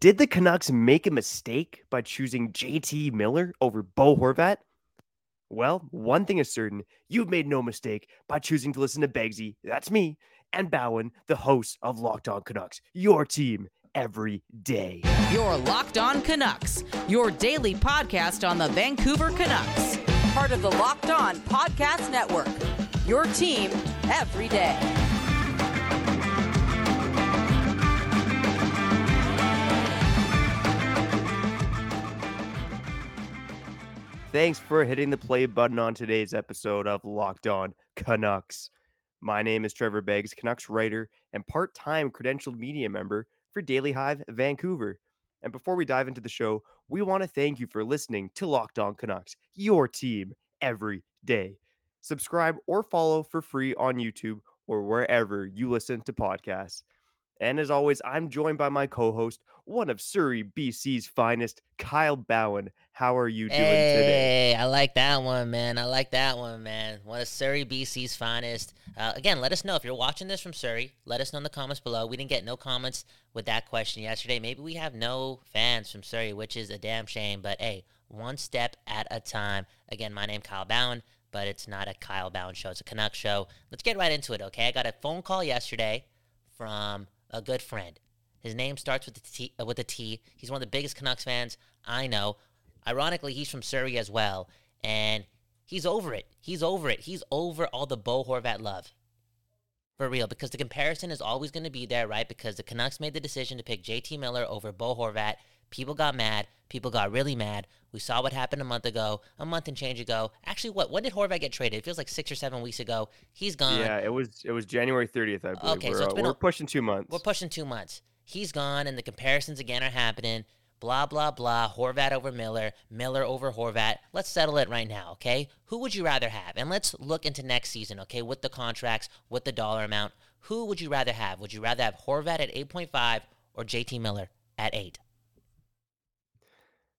Did the Canucks make a mistake by choosing JT Miller over Bo Horvat? Well, one thing is certain you've made no mistake by choosing to listen to Begsy, that's me, and Bhawan, the host of Locked On Canucks, your team every day. Your Locked On Canucks, your daily podcast on the Vancouver Canucks, part of the Locked On Podcast Network, your team every day. Thanks for hitting the play button on today's episode of Locked On Canucks. My name is Trevor Beggs, Canucks writer and part time credentialed media member for Daily Hive Vancouver. And before we dive into the show, we want to thank you for listening to Locked On Canucks, your team every day. Subscribe or follow for free on YouTube or wherever you listen to podcasts. And as always, I'm joined by my co host, one of Surrey, BC's finest, Kyle Bhawan. How are you doing hey, today? Hey, I like that one, man. I like that one, man. One of Surrey, BC's finest. Uh, again, let us know if you're watching this from Surrey. Let us know in the comments below. We didn't get no comments with that question yesterday. Maybe we have no fans from Surrey, which is a damn shame. But hey, one step at a time. Again, my name Kyle Bhawan, but it's not a Kyle Bhawan show. It's a Canuck show. Let's get right into it, okay? I got a phone call yesterday from a good friend. His name starts with the T, uh, with a T. He's one of the biggest Canucks fans I know. Ironically, he's from Surrey as well, and he's over it. He's over it. He's over all the Bo Horvat love. For real, because the comparison is always going to be there, right? Because the Canucks made the decision to pick JT Miller over Bo Horvat. People got mad. People got really mad. We saw what happened a month ago, a month and change ago. Actually, what? When did Horvat get traded? It feels like six or seven weeks ago. He's gone. Yeah, it was it was January 30th, I believe. Okay, we're, so it's been we're a- pushing two months. We're pushing two months. He's gone, and the comparisons again are happening. Blah, blah, blah. Horvat over Miller, Miller over Horvat. Let's settle it right now, okay? Who would you rather have? And let's look into next season, okay, with the contracts, with the dollar amount. Who would you rather have? Would you rather have Horvat at 8.5 or JT Miller at 8?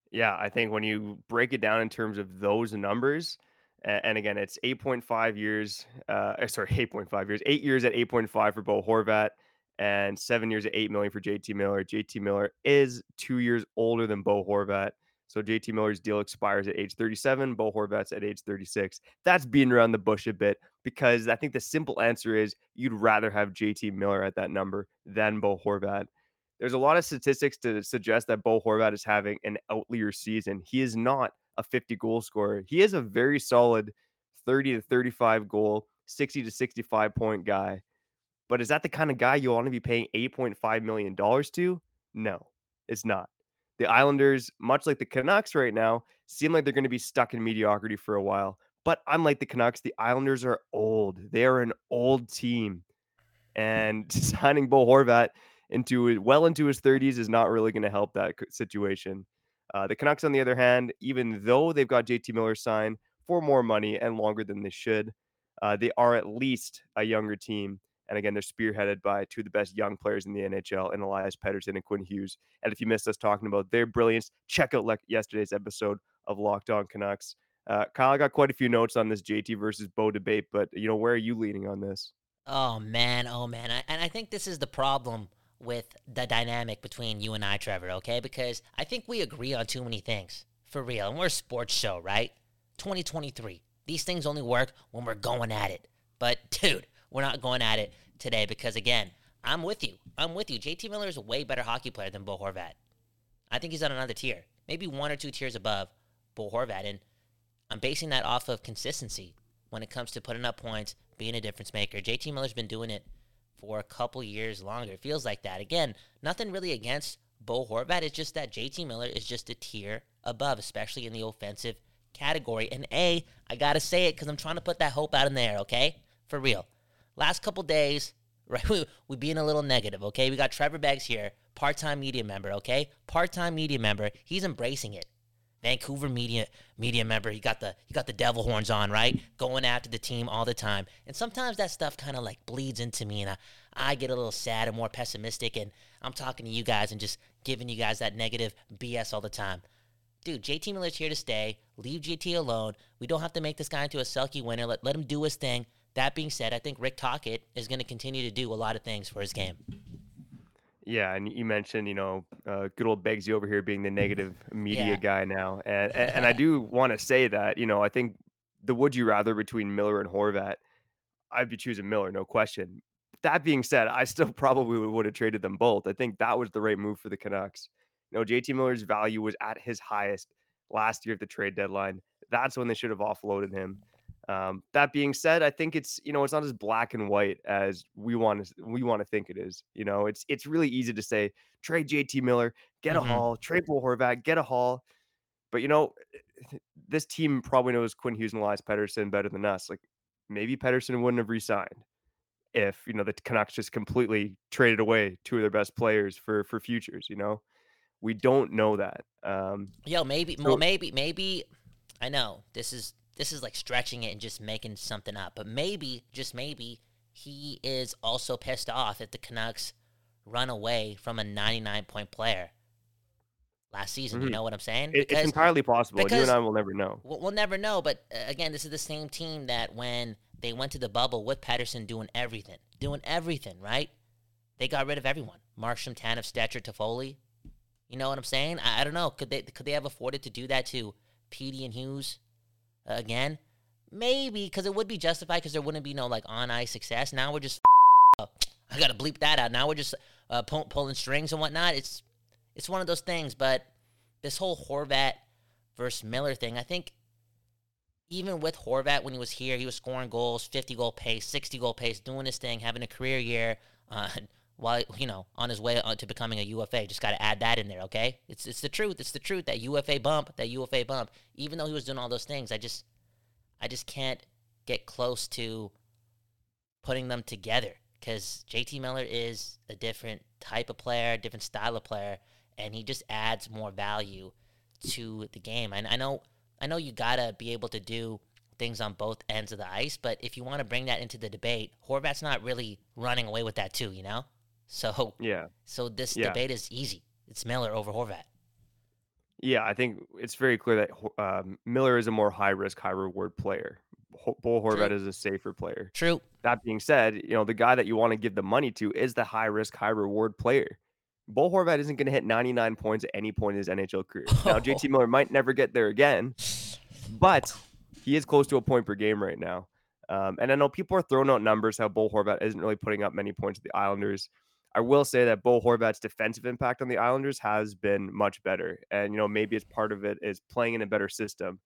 Yeah, I think when you break it down in terms of those numbers, and again, it's 8.5 years, uh, sorry, 8.5 years, eight years at 8.5 for Bo Horvat, and seven years at 8 million for JT Miller. JT Miller is two years older than Bo Horvat. So JT Miller's deal expires at age 37, Bo Horvat's at age 36. That's being around the bush a bit because I think the simple answer is you'd rather have JT Miller at that number than Bo Horvat there's a lot of statistics to suggest that Bo Horvat is having an outlier season. He is not a 50 goal scorer. He is a very solid 30 to 35 goal, 60 to 65 point guy. But is that the kind of guy you want to be paying 8.5 million dollars to? No, it's not. The Islanders, much like the Canucks right now, seem like they're going to be stuck in mediocrity for a while. But unlike the Canucks, the Islanders are old. They are an old team. And signing Bo Horvat into well into his 30s is not really going to help that situation. Uh, the Canucks, on the other hand, even though they've got JT Miller signed for more money and longer than they should, uh, they are at least a younger team. And again, they're spearheaded by two of the best young players in the NHL, and Elias Pettersson and Quinn Hughes. And if you missed us talking about their brilliance, check out le- yesterday's episode of Locked On Canucks. Uh, Kyle, I got quite a few notes on this JT versus Bo debate, but you know, where are you leaning on this? Oh, man. Oh, man. I, and I think this is the problem with the dynamic between you and I, Trevor, okay? Because I think we agree on too many things. For real. And we're a sports show, right? 2023. These things only work when we're going at it. But, dude, we're not going at it today because, again, I'm with you. I'm with you. JT Miller is a way better hockey player than Bo Horvat. I think he's on another tier, maybe one or two tiers above Bo Horvat. And I'm basing that off of consistency when it comes to putting up points, being a difference maker. JT Miller's been doing it for a couple years longer. It feels like that. Again, nothing really against Bo Horvat. It's just that JT Miller is just a tier above, especially in the offensive category. And A, I got to say it because I'm trying to put that hope out in the air, okay? For real. Last couple days, right, we, we being a little negative, okay? We got Trevor Beggs here, part-time media member, okay? Part-time media member. He's embracing it. Vancouver media media member. He got the he got the devil horns on, right? Going after the team all the time. And sometimes that stuff kind of like bleeds into me and I, I get a little sad and more pessimistic and I'm talking to you guys and just giving you guys that negative BS all the time. Dude, JT Miller's here to stay. Leave JT alone. We don't have to make this guy into a Selkie winner. Let, let him do his thing. That being said, I think Rick Tocchet is going to continue to do a lot of things for his game. Yeah, and you mentioned, you know, uh, good old Begsy over here being the negative media Yeah. guy now, and and, and I do want to say that, you know, I think the would you rather between Miller and Horvat, I'd be choosing Miller, no question. That being said, I still probably would have traded them both. I think that was the right move for the Canucks. You know, JT Miller's value was at his highest last year at the trade deadline. That's when they should have offloaded him. Um, that being said, I think it's you know it's not as black and white as we want to we want to think it is. You know, it's it's really easy to say trade JT Miller, get a hmm haul, trade Bo Horvat, get a haul. But you know, this team probably knows Quinn Hughes and Elias Pettersson better than us. Like maybe Pettersson wouldn't have resigned if you know the Canucks just completely traded away two of their best players for for futures. You know, we don't know that. Um, Yo, maybe, well, maybe, maybe. I know this is this is like stretching it and just making something up, but maybe, just maybe, he is also pissed off if the Canucks run away from a 99 point player last season. You mhm. know what I'm saying? it, it's entirely possible, you and I will never know. we'll, we'll never know. But uh, again, this is the same team that when they went to the bubble with Pettersson doing everything, doing everything right, they got rid of everyone. Markstrom, Tanev, Stecher, Toffoli. You know what I'm saying? I, I don't know. Could they could they have afforded to do that to Petey and Hughes again? Maybe because it would be justified because there wouldn't be no like on ice success. Now we're just I gotta bleep that out. Now we're just uh, pull, pulling strings and whatnot. It's it's one of those things. But this whole Horvat versus Miller thing, I think even with Horvat when he was here, he was scoring goals, 50 goal pace, 60 goal pace, doing his thing, having a career year. Uh, while you know on his way uh, to becoming a UFA, just got to add that in there, okay? It's it's the truth. It's the truth. That UFA bump, that UFA bump. Even though he was doing all those things, I just I just can't get close to putting them together because JT Miller is a different type of player, different style of player, and he just adds more value to the game. And I know, I know you gotta be able to do things on both ends of the ice, but if you want to bring that into the debate, Horvat's not really running away with that too, you know. So, Yeah, so this yeah. debate is easy. It's Miller over Horvat. Yeah, I think it's very clear that um, Miller is a more high risk, high reward player. Bo Horvat True. is a safer player. True. That being said, you know the guy that you want to give the money to is the high risk, high reward player. Bo Horvat isn't going to hit 99 points at any point in his NHL career. Now, JT Miller might never get there again, but he is close to a point per game right now. Um, and I know people are throwing out numbers how Bo Horvat isn't really putting up many points at the Islanders. I will say that Bo Horvat's defensive impact on the Islanders has been much better, and you know maybe it's part of it is playing in a better system.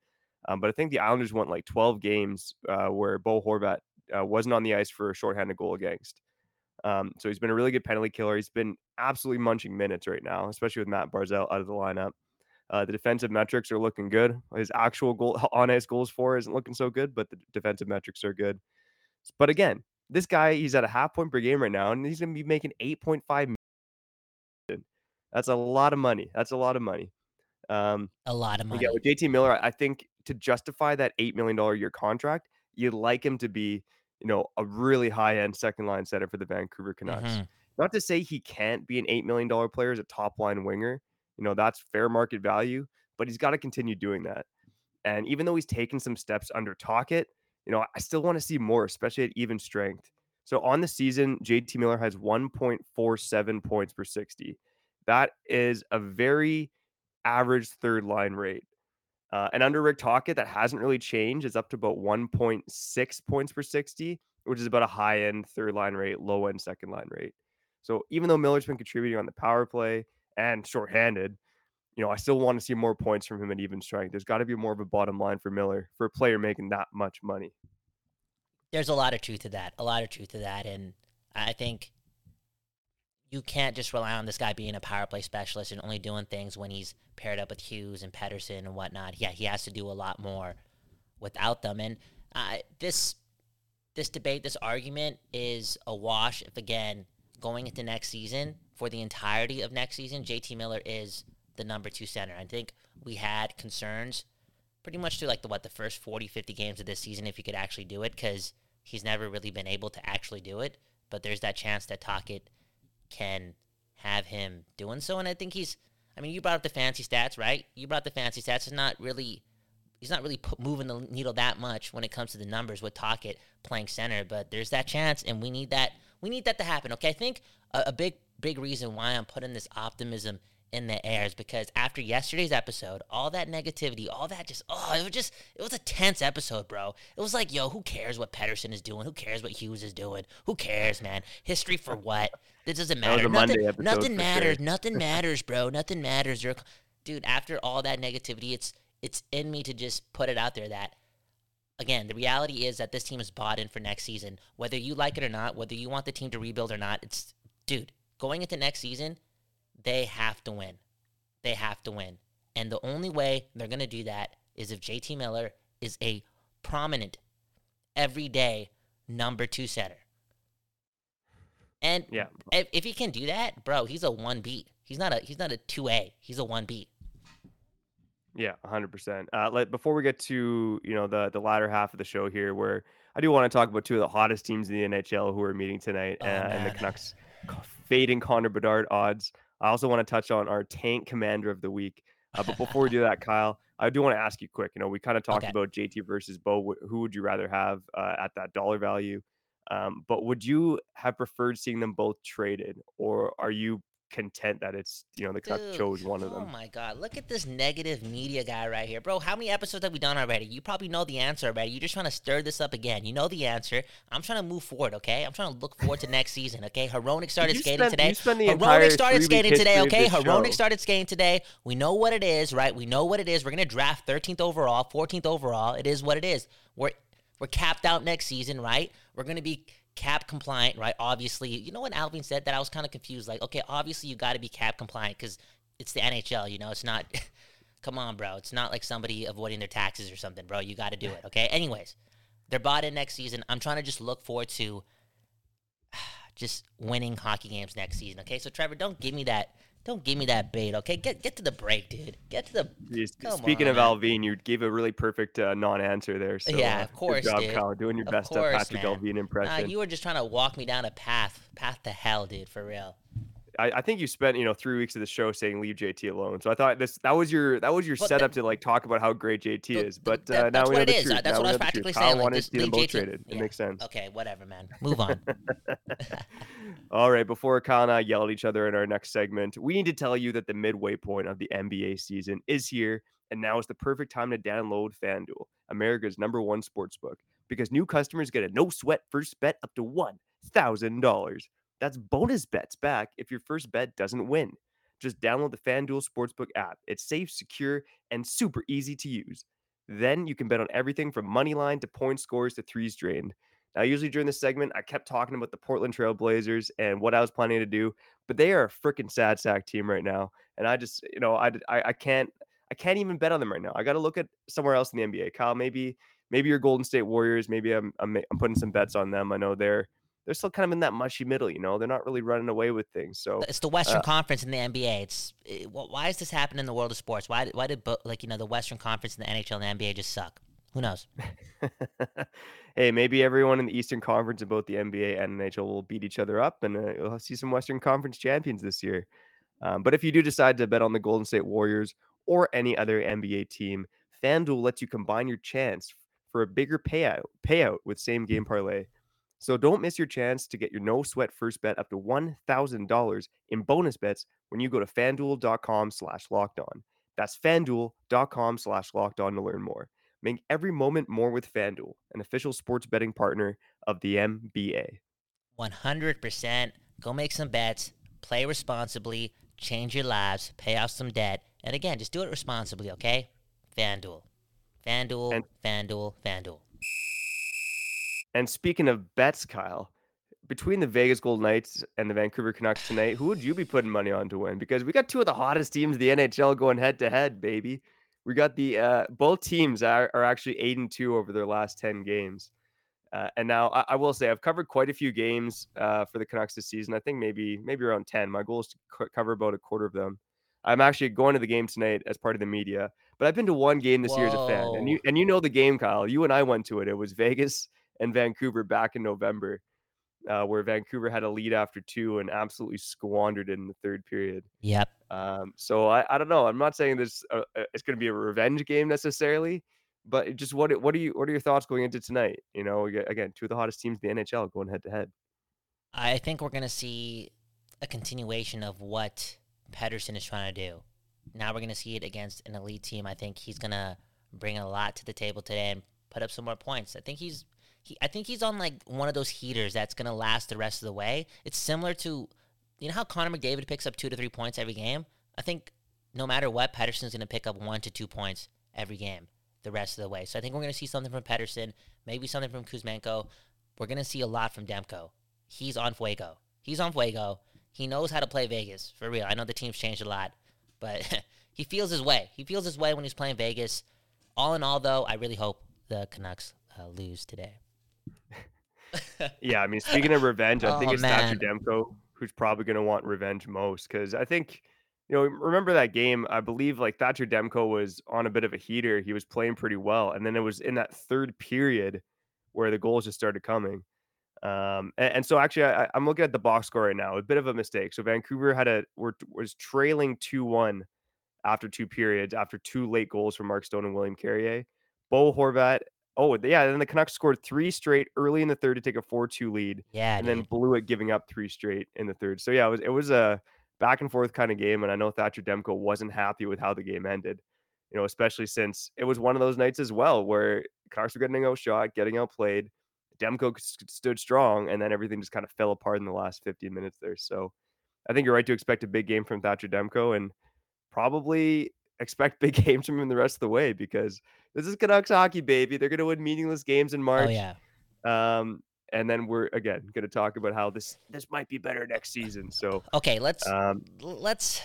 Um, but I think the Islanders went like 12 games uh, where Bo Horvat uh, wasn't on the ice for a shorthanded goal against. Um, so he's been a really good penalty killer. He's been absolutely munching minutes right now, especially with Matt Barzal out of the lineup. Uh, the defensive metrics are looking good. His actual goal on ice goals for isn't looking so good, but the defensive metrics are good. But again, this guy he's at a half point per game right now, and he's going to be making 8.5 million. That's a lot of money. That's a lot of money. Um, A lot of money. yeah, with JT Miller, I think to justify that eight million dollar year contract, you'd like him to be, you know, a really high end second line center for the Vancouver Canucks. Mhm. Not to say he can't be an eight million dollar player as a top line winger. You know, that's fair market value, but he's got to continue doing that. And even though he's taken some steps under Tocchet, you know, I still want to see more, especially at even strength. So on the season, JT Miller has 1.47 points per 60. That is a very average third line rate. Uh, and under Rick Tocchet, that hasn't really changed. It's up to about 1.6 points per 60, which is about a high end third line rate, low end second line rate. So even though Miller's been contributing on the power play and shorthanded, you know, I still want to see more points from him at even strength. There's got to be more of a bottom line for Miller for a player making that much money. There's a lot of truth to that. A lot of truth to that, and I think you can't just rely on this guy being a power play specialist and only doing things when he's paired up with Hughes and Pettersson and whatnot. Yeah, he has to do a lot more without them. And uh, this this debate, this argument is a wash if again going into next season for the entirety of next season, JT Miller is the number two center. I think we had concerns pretty much through like the what the first 40 50 games of this season if he could actually do it because he's never really been able to actually do it. But there's that chance that Tocchet can have him doing so. And I think he's I mean you brought up the fancy stats right? You brought the fancy stats. It's not really he's not really moving the needle that much when it comes to the numbers with Tocchet playing center. But there's that chance and we need that we need that to happen okay? I think a, a big big reason why I'm putting this optimism in the air is because after yesterday's episode, all that negativity, all that just oh, it was just it was a tense episode, bro. It was like, yo, who cares what Pettersson is doing? Who cares what Hughes is doing? Who cares, man? History for what? This doesn't matter. Nothing, nothing matters. Sure. Nothing matters, bro. Nothing matters. You're, dude. After all that negativity, it's it's in me to just put it out there that again, the reality is that this team is bought in for next season. Whether you like it or not, whether you want the team to rebuild or not, it's dude, going into next season, they have to win. They have to win. And the only way they're going to do that is if JT Miller is a prominent, everyday number two setter. And yeah. if, if he can do that, bro, he's a 1B. He's not a he's not a 2A. He's a 1B. Yeah, 100%. Uh, let, before we get to, you know, the the latter half of the show here where I do want to talk about two of the hottest teams in the NHL who are meeting tonight oh, uh, and the Canucks fading Connor Bedard odds. I also want to touch on our tank commander of the week. Uh, but before we do that, Kyle, I do want to ask you quick. You know, we kind of talked okay. about JT versus Bo. Who would you rather have uh, at that dollar value? Um, but would you have preferred seeing them both traded, or are you content that it's you know the Dude, chose one of oh them. Oh my god, look at this negative media guy right here, bro. How many episodes have we done already? You probably know the answer already. You're just trying to stir this up again. You know the answer. I'm trying to move forward. Okay, I'm trying to look forward to next season. Okay, Hronek started skating today. Hronek started skating today. Okay, Hronek started skating today. We know what it is, right? We know what it is. We're gonna draft 13th overall, 14th overall. It is what it is. We're we're capped out next season, right? We're gonna be cap compliant, right? Obviously, you know what Allvin said that I was kind of confused. Like, okay, obviously you got to be cap compliant because it's the NHL. You know, it's not. come on, bro. It's not like somebody avoiding their taxes or something, bro. You got to do it. Okay. Anyways, they're bought in next season. I'm trying to just look forward to just winning hockey games next season. Okay. So Trevor, don't give me that don't give me that bait, okay? Get get to the break, dude. Get to the. Speaking on, of man. Allvin, you gave a really perfect uh, non-answer there. So, yeah, uh, of course, good job, dude. Kyle. Doing your of best course, Patrick man. Allvin impression. Nah, you were just trying to walk me down a path, path to hell, dude. For real. I, I, think you spent you know three weeks of the show saying leave JT alone. So I thought this that was your that was your but setup to like talk about how great JT is. But uh, now we know the truth. That's now what I was practically saying. Like, wanted to see them both traded. Yeah. It makes sense. Okay, whatever, man. Move on. All right. Before Kyle and I yell at each other in our next segment, we need to tell you that the midway point of the NBA season is here, and now is the perfect time to download FanDuel, America's number one sports book, because new customers get a no sweat first bet up to one thousand dollars. That's bonus bets back if your first bet doesn't win. Just download the FanDuel Sportsbook app. It's safe, secure, and super easy to use. Then you can bet on everything from money line to point scores to threes drained. Now, usually during this segment, I kept talking about the Portland Trail Blazers and what I was planning to do, but they are a freaking sad sack team right now, and I just, you know, I, I, I can't, I can't even bet on them right now. I got to look at somewhere else in the NBA. Kyle, maybe, maybe your Golden State Warriors. Maybe I'm, I'm, I'm putting some bets on them. I know they're they're still kind of in that mushy middle, you know. They're not really running away with things. So it's the Western uh, Conference in the NBA. It's it, why is this happening in the world of sports? Why why did like you know the Western Conference and the NHL and the NBA just suck? Who knows? hey, maybe everyone in the Eastern Conference in both the NBA and NHL will beat each other up, and uh, we'll see some Western Conference champions this year. Um, but if you do decide to bet on the Golden State Warriors or any other NBA team, FanDuel lets you combine your chance for a bigger payout payout with same game parlay. So don't miss your chance to get your no sweat first bet up to $1,000 in bonus bets when you go to fanduel.com slash locked on. That's fanduel.com slash locked on to learn more. Make every moment more with FanDuel, an official sports betting partner of the NBA. 100%. Go make some bets, play responsibly, change your lives, pay off some debt. And again, just do it responsibly, okay? FanDuel. FanDuel, and- FanDuel, FanDuel. And speaking of bets, Kyle, between the Vegas Golden Knights and the Vancouver Canucks tonight, who would you be putting money on to win? Because we got two of the hottest teams in the NHL going head to head, baby. We got the uh, both teams are, are actually eight and two over their last ten games. Uh, and now I, I, will say I've covered quite a few games uh, for the Canucks this season. I think maybe maybe around ten. My goal is to cover about a quarter of them. I'm actually going to the game tonight as part of the media, but I've been to one game this Whoa. year as a fan, and you and you know the game, Kyle. You and I went to it. It was Vegas and Vancouver back in November, uh, where Vancouver had a lead after two and absolutely squandered it in the third period. Yep. Um, so I, I don't know. I'm not saying this uh, uh it's going to be a revenge game necessarily, but just what what are you what are your thoughts going into tonight? You know, again, two of the hottest teams in the NHL going head to head. I think we're going to see a continuation of what Pettersson is trying to do. Now we're going to see it against an elite team. I think he's going to bring a lot to the table today and put up some more points. I think he's he I think he's on like one of those heaters that's going to last the rest of the way. It's similar to you know how Connor McDavid picks up 2 to 3 points every game? I think no matter what Pettersson's going to pick up 1 to 2 points every game the rest of the way. So I think we're going to see something from Pettersson, maybe something from Kuzmenko. We're going to see a lot from Demko. He's on fuego. He's on fuego. He knows how to play Vegas for real. I know the team's changed a lot, but he feels his way. He feels his way when he's playing Vegas. All in all, though, I really hope the Canucks uh, lose today. yeah, I mean, speaking of revenge, I Oh, think it's man. Thatcher Demko who's probably going to want revenge most because I think, you know, remember that game? I believe like Thatcher Demko was on a bit of a heater. He was playing pretty well, and then it was in that third period where the goals just started coming. Um, and, and so actually, I, I'm looking at the box score right now. A bit of a mistake. So Vancouver had a were, was trailing two one after two periods after two late goals from Mark Stone and William Carrier. Bo Horvat. Oh yeah, then the Canucks scored three straight early in the third to take a four two lead, Yeah, and then blew it, giving up three straight in the third. So yeah, it was it was a back and forth kind of game, and I know Thatcher Demko wasn't happy with how the game ended. You know, especially since it was one of those nights as well where Canucks were getting outshot, getting outplayed. Demko stood strong, and then everything just kind of fell apart in the last 15 minutes there. So I think you're right to expect a big game from Thatcher Demko, and probably expect big games from him the rest of the way because this is Canucks hockey, baby. They're going to win meaningless games in March. Oh, March. yeah. Um, and then we're again going to talk about how this this might be better next season. So Okay, let's um, let's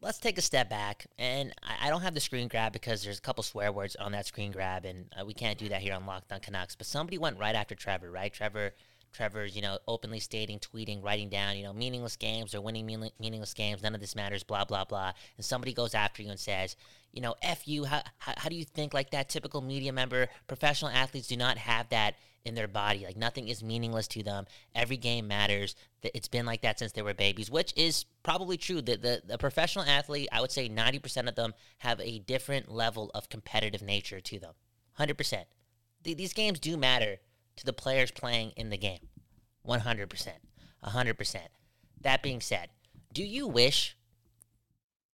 let's take a step back. And I, I don't have the screen grab because there's a couple swear words on that screen grab, and uh, we can't do that here on Locked On Canucks. But somebody went right after Trevor, right? Trevor, Trevor's you know openly stating, tweeting, writing down, you know, meaningless games or winning meaning- meaningless games. None of this matters. Blah blah blah. And somebody goes after you and says, you know, f you. How how, how do you think like that? Typical media member. Professional athletes do not have that in their body. Like nothing is meaningless to them. Every game matters. It's been like that since they were babies, which is probably true. The, the, the professional athlete, I would say 90% of them have a different level of competitive nature to them. 100%. Th- these games do matter to the players playing in the game. 100%. 100%. That being said, do you wish,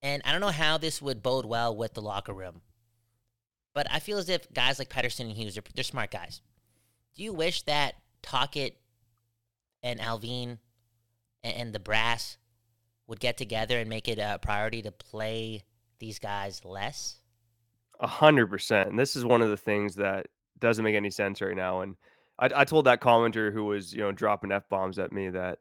and I don't know how this would bode well with the locker room, but I feel as if guys like Pettersson and Hughes, are, they're smart guys. Do you wish that Tocchet and Allvin and, and the brass would get together and make it a priority to play these guys less? A hundred percent. And this is one of the things that doesn't make any sense right now. And I, I told that commenter who was, you know, dropping f bombs at me that,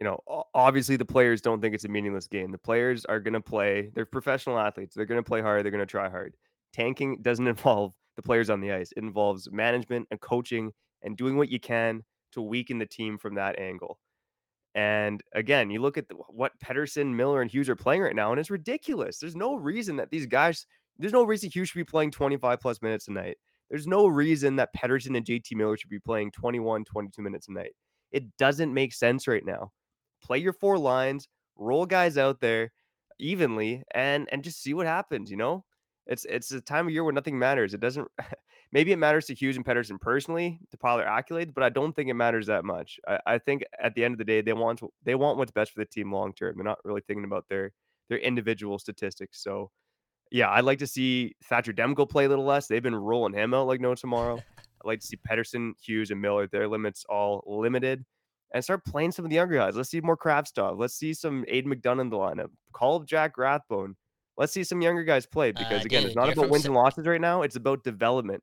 you know, obviously the players don't think it's a meaningless game. The players are going to play. They're professional athletes. They're going to play hard. They're going to try hard. Tanking doesn't involve the players on the ice. It involves management and coaching and doing what you can to weaken the team from that angle. And again, you look at the, what Pettersson, Miller, and Hughes are playing right now, and it's ridiculous. There's no reason that these guys, there's no reason Hughes should be playing 25 plus minutes a night. There's no reason that Pettersson and JT Miller should be playing 21, 22 minutes a night. It doesn't make sense right now. Play your four lines, roll guys out there evenly, and and just see what happens. You know, it's it's a time of year where nothing matters. It doesn't. maybe it matters to Hughes and Pettersson personally to pile their accolades, but I don't think it matters that much. I, I think at the end of the day, they want to, they want what's best for the team long term. They're not really thinking about their their individual statistics. So yeah, I'd like to see Thatcher Demko play a little less. They've been rolling him out like no tomorrow. I'd like to see Pettersson, Hughes, and Miller, their limits all limited. And start playing some of the younger guys. Let's see more Kravtsov. Let's see some Aidan McDonough in the lineup. Call up Jack Rathbone. Let's see some younger guys play because Uh, again, it's not about wins Sa- and losses right now. It's about development.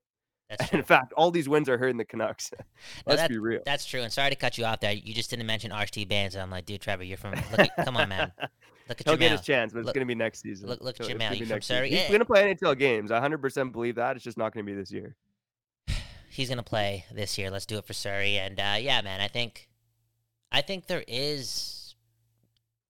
That's And true. in fact, all these wins are hurting the Canucks. Let's that- be real. That's true. And sorry to cut you off there. You just didn't mention RT Bains. And I'm like, dude, Trevor, you're from. Look at, come on, man. Look at He'll your get his chance, but it's going to be next season. look- look at So your it's mail. gonna be You from next. Surrey? He's going to play NHL games. I 100% believe that. It's just not going to be this year. He's gonna play this year. Let's do it for Surrey. And uh, yeah, man, I think, I think there is,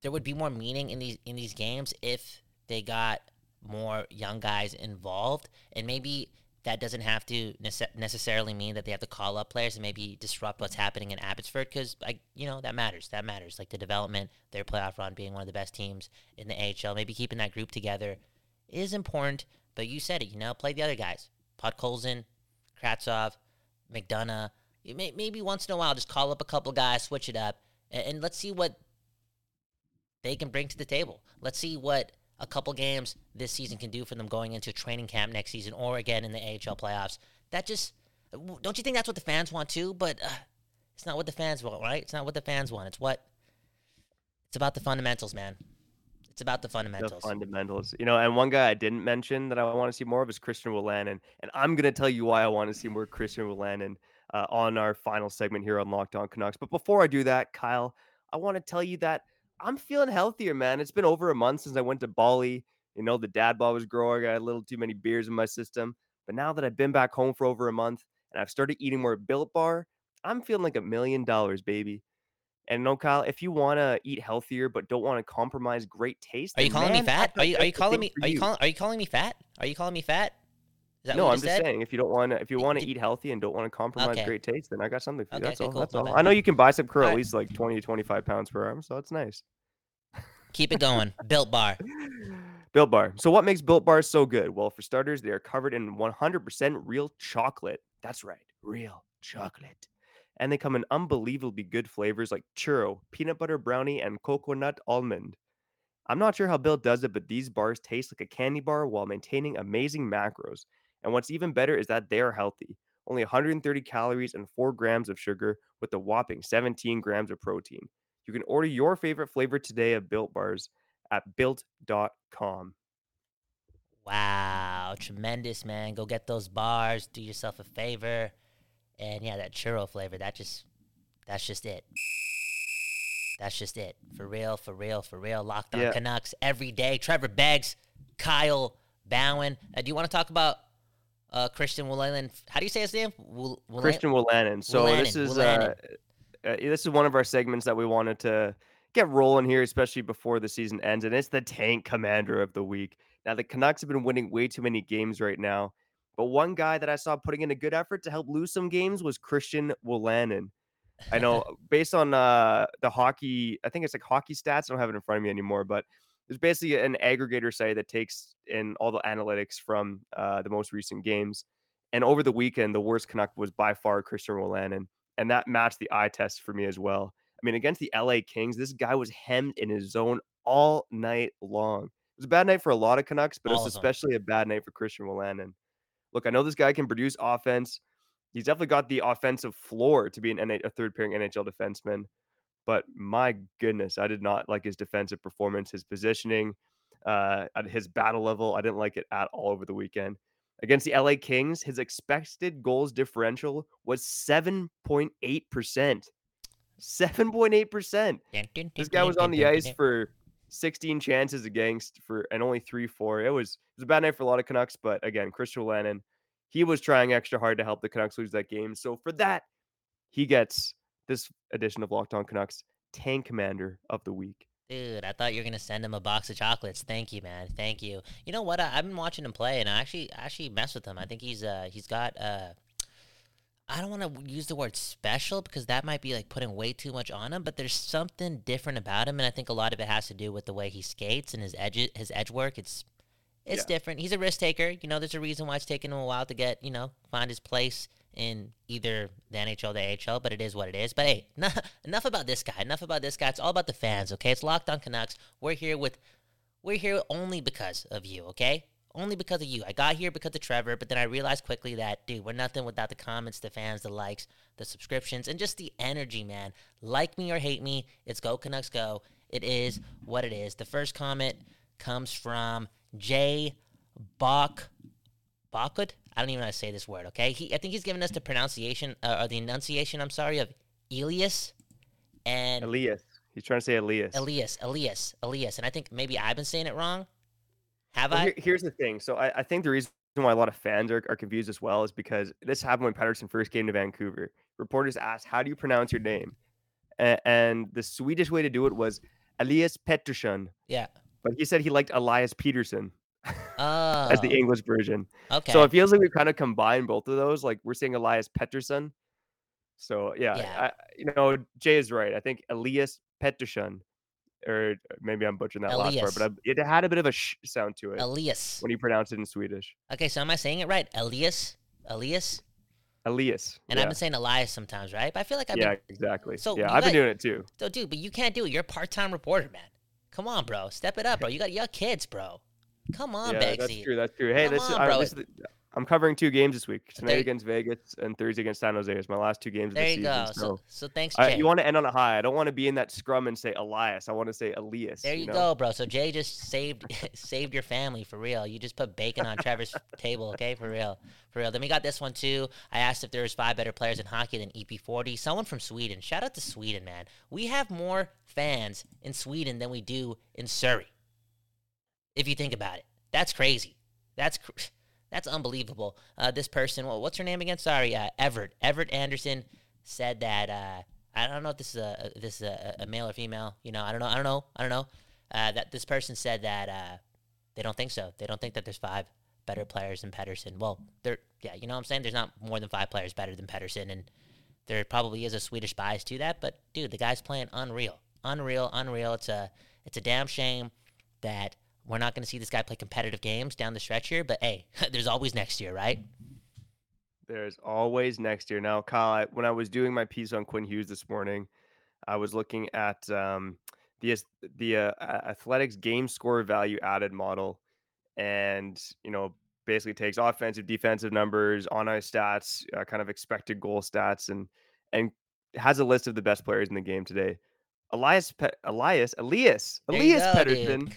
there would be more meaning in these in these games if they got more young guys involved, and maybe that doesn't have to nece- necessarily mean that they have to call up players and maybe disrupt what's happening in Abbotsford because I, you know, that matters. That matters. Like the development, their playoff run, being one of the best teams in the AHL, maybe keeping that group together is important. But you said it, you know, play the other guys. Podkolzin, Kravtsov, McDonough. May, maybe once in a while, just call up a couple guys, switch it up, and, and let's see what they can bring to the table. Let's see what a couple games this season can do for them going into training camp next season or again in the AHL playoffs. That just don't you think that's what the fans want too? But uh, it's not what the fans want, right? It's not what the fans want. It's what it's about the fundamentals, man. It's about the fundamentals. The fundamentals. You know, and one guy I didn't mention that I want to see more of is Christian Wolanin. And I'm going to tell you why I want to see more Christian Wolanin uh, on our final segment here on Locked On Canucks. But before I do that, Kyle, I want to tell you that I'm feeling healthier, man. It's been over a month since I went to Bali. You know, the dad ball was growing. I had a little too many beers in my system. But now that I've been back home for over a month and I've started eating more Built Bar, I'm feeling like a million dollars, baby. And no, Kyle, if you want to eat healthier but don't want to compromise great taste, are you calling man, me fat? Are you are you calling me are you, you calling are you calling me fat? Are you calling me fat? No, I'm just said? saying if you don't want to if you want to eat healthy and don't want to compromise okay. great taste, then I got something for you. Okay, that's okay, all. Cool. That's all. I know you can buy some crew at least like 20 to 25 pounds per arm, so it's nice. Keep it going. Built Bar. Built Bar. So what makes Built Bars so good? Well, for starters, they are covered in 100% real chocolate. That's right, real chocolate and they come in unbelievably good flavors like churro, peanut butter brownie, and coconut almond. I'm not sure how Built does it, but these bars taste like a candy bar while maintaining amazing macros. And what's even better is that they are healthy. Only 130 calories and 4 grams of sugar with a whopping 17 grams of protein. You can order your favorite flavor today of Built Bars at built.com. Wow, tremendous, man. Go get those bars. Do yourself a favor. And yeah, that churro flavor, that just that's just it. That's just it. For real, for real, for real. Locked on yeah. Canucks every day. Trevor Beggs, Kyle Bhawan. Uh, do you want to talk about uh, Christian Wolanin? How do you say his name? Wol- Christian Wolanin. So Wolanin. this is uh, uh, this is one of our segments that we wanted to get rolling here, especially before the season ends, and it's the tank commander of the week. Now the Canucks have been winning way too many games right now. But one guy that I saw putting in a good effort to help lose some games was Christian Wolanin. I know based on uh, the hockey, I think it's like hockey stats. I don't have it in front of me anymore, but it's basically an aggregator site that takes in all the analytics from uh, the most recent games. And over the weekend, the worst Canuck was by far Christian Wolanin, and that matched the eye test for me as well. I mean, against the LA Kings, this guy was hemmed in his zone all night long. It was a bad night for a lot of Canucks, but it was especially a bad night for Christian Wolanin look, I know this guy can produce offense. He's definitely got the offensive floor to be an NH- a third pairing NHL defenseman. But my goodness, I did not like his defensive performance, his positioning, uh, at his battle level. I didn't like it at all over the weekend. Against the LA Kings, his expected goals differential was 7.8%. 7.8%. This guy was on the ice for 16 chances against for and only three four. It was it was a bad night for a lot of Canucks, but again, Christian Wolanin, he was trying extra hard to help the Canucks lose that game. So for that, he gets this edition of Locked On Canucks Tank Commander of the Week. Dude, I thought you were gonna send him a box of chocolates. Thank you, man. Thank you. You know what? I, have been watching him play, and I actually actually mess with him. I think he's uh he's got uh I don't want to use the word special because that might be like putting way too much on him, but there's something different about him, and I think a lot of it has to do with the way he skates and his edge his edge work. It's it's yeah. different. He's a risk taker. You know, there's a reason why it's taken him a while to get you know find his place in either the NHL the AHL, but it is what it is. But hey, enough about this guy. Enough about this guy. It's all about the fans. Okay, it's locked on Canucks. We're here with we're here only because of you. Okay, only because of you. I got here because of Trevor, but then I realized quickly that, dude, we're nothing without the comments, the fans, the likes, the subscriptions, and just the energy, man. Like me or hate me, it's Go Canucks Go. It is what it is. The first comment comes from Jay Bach. Bachud? I don't even know how to say this word, okay? He, I think he's giving us the pronunciation, uh, or the enunciation, I'm sorry, of Elias and... Elias. He's trying to say Elias. Elias, Elias, Elias. And I think maybe I've been saying it wrong. Have well, I? Here, here's the thing. So I, I, think the reason why a lot of fans are, are confused as well is because this happened when Pettersson first came to Vancouver. Reporters asked, "How do you pronounce your name?" And, and the Swedish way to do it was Elias Pettersson. Yeah. But he said he liked Elias Peterson. Oh. as the. English version. Okay. So it feels like we've kind of combined both of those. Like we're saying Elias Pettersson. So yeah, yeah. I, you know, Jay is right. I think Elias Pettersson or maybe I'm butchering that Elias. last part, but I, it had a bit of a sh sound to it. Elias. When you pronounce it in Swedish. Okay, so am I saying it right? Elias? Elias? Elias. And yeah. I've been saying Elias sometimes, right? But I feel like I've yeah, been... exactly. So yeah, I've been doing it too. So, dude, but you can't do it. You're a part-time reporter, man. Come on, bro. Step it up, bro. You got young kids, bro. Come on, yeah, Begsy. that's true. That's true. Hey, Come this on, is, uh, this is I'm covering two games this week. Tonight There- against Vegas and Thursday against San Jose. It's my last two games There of the you season. go. So, So, so thanks, I- Jay. you want to end on a high. I don't want to be in that scrum and say Elias. I want to say Elias. there you, know? go, bro. So Jay just saved saved your family for real. You just put bacon on Trevor's table, okay? For real, for real. Then we got this one too. I asked if there was five better players in hockey than EP40. Someone from Sweden. Shout out to Sweden, man. We have more fans in Sweden than we do in Surrey. If you think about it, that's crazy. That's cr- that's unbelievable. Uh, this person, well, what's her name again? Sorry, uh, Everett. Everett Anderson said that. Uh, I don't know if this is a this is a, a male or female. You know, I don't know. I don't know. I don't know. Uh, that this person said that uh, they don't think so. They don't think that there's five better players than Pettersson. Well, there, yeah, you know what I'm saying. There's not more than five players better than Pettersson, and there probably is a Swedish bias to that. But dude, the guy's playing unreal, unreal, unreal. It's a it's a damn shame that we're not going to see this guy play competitive games down the stretch here. But hey, there's always next year, right? There's always next year. Now, Kyle, I, when I was doing my piece on Quinn Hughes this morning, I was looking at um, the the uh, Athletics game score value added model, and you know basically takes offensive, defensive numbers, on ice stats, uh, kind of expected goal stats, and and has a list of the best players in the game today. Elias, Pe- Elias, Elias, Elias dude.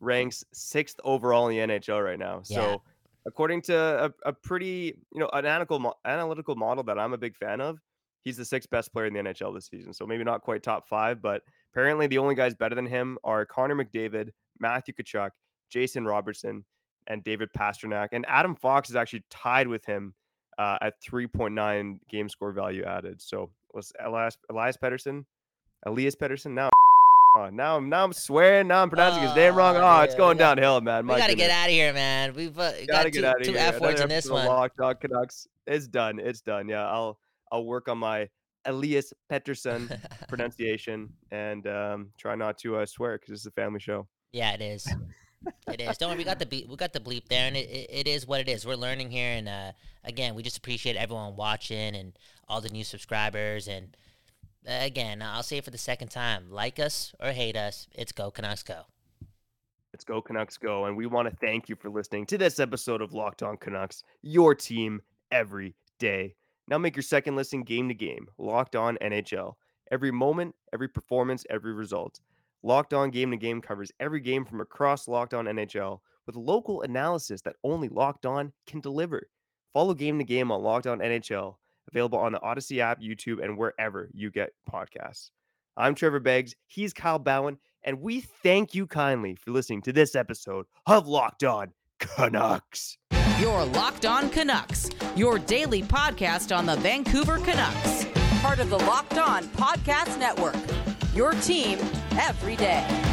Ranks sixth overall in the NHL right now. Yeah. So, according to a, a pretty, you know, an analytical analytical model that I'm a big fan of, he's the sixth best player in the NHL this season. So maybe not quite top five, but apparently the only guys better than him are Connor McDavid, Matthew Tkachuk, Jason Robertson, and David Pastrnak. And Adam Fox is actually tied with him uh, at 3.9 game score value added. So was Elias Elias Pettersson, Elias Pettersson now. Oh, now I'm now I'm swearing. Now I'm pronouncing his name wrong. Oh, Oh, it's going got- downhill, man. We My got to get out of here, man. We've uh, Gotta get two, out of two here. F words in this one. Locked On Canucks. It's done. It's done. Yeah, I'll I'll work on my Elias Pettersson pronunciation and um, try not to uh, swear because it's a family show. Yeah, it is. It is. Don't worry, we got the beep, we got the bleep there, and it, it, it is what it is. We're learning here, and uh, again, we just appreciate everyone watching and all the new subscribers. And again, I'll say it for the second time: like us or hate us, it's go Canucks go. Let's go Canucks go. And we want to thank you for listening to this episode of Locked On Canucks, your team every day. Now make your second listen game to game. Locked On NHL. Every moment, every performance, every result. Locked On Game to Game covers every game from across Locked On NHL with local analysis that only Locked On can deliver. Follow Game to Game on Locked On NHL, available on the Odyssey app, YouTube, and wherever you get podcasts. I'm Trevor Beggs. He's Kyle Bhawan, and we thank you kindly for listening to this episode of Locked On Canucks. Your Locked On Canucks, your daily podcast on the Vancouver Canucks. Part of the Locked On Podcast Network. Your team every day.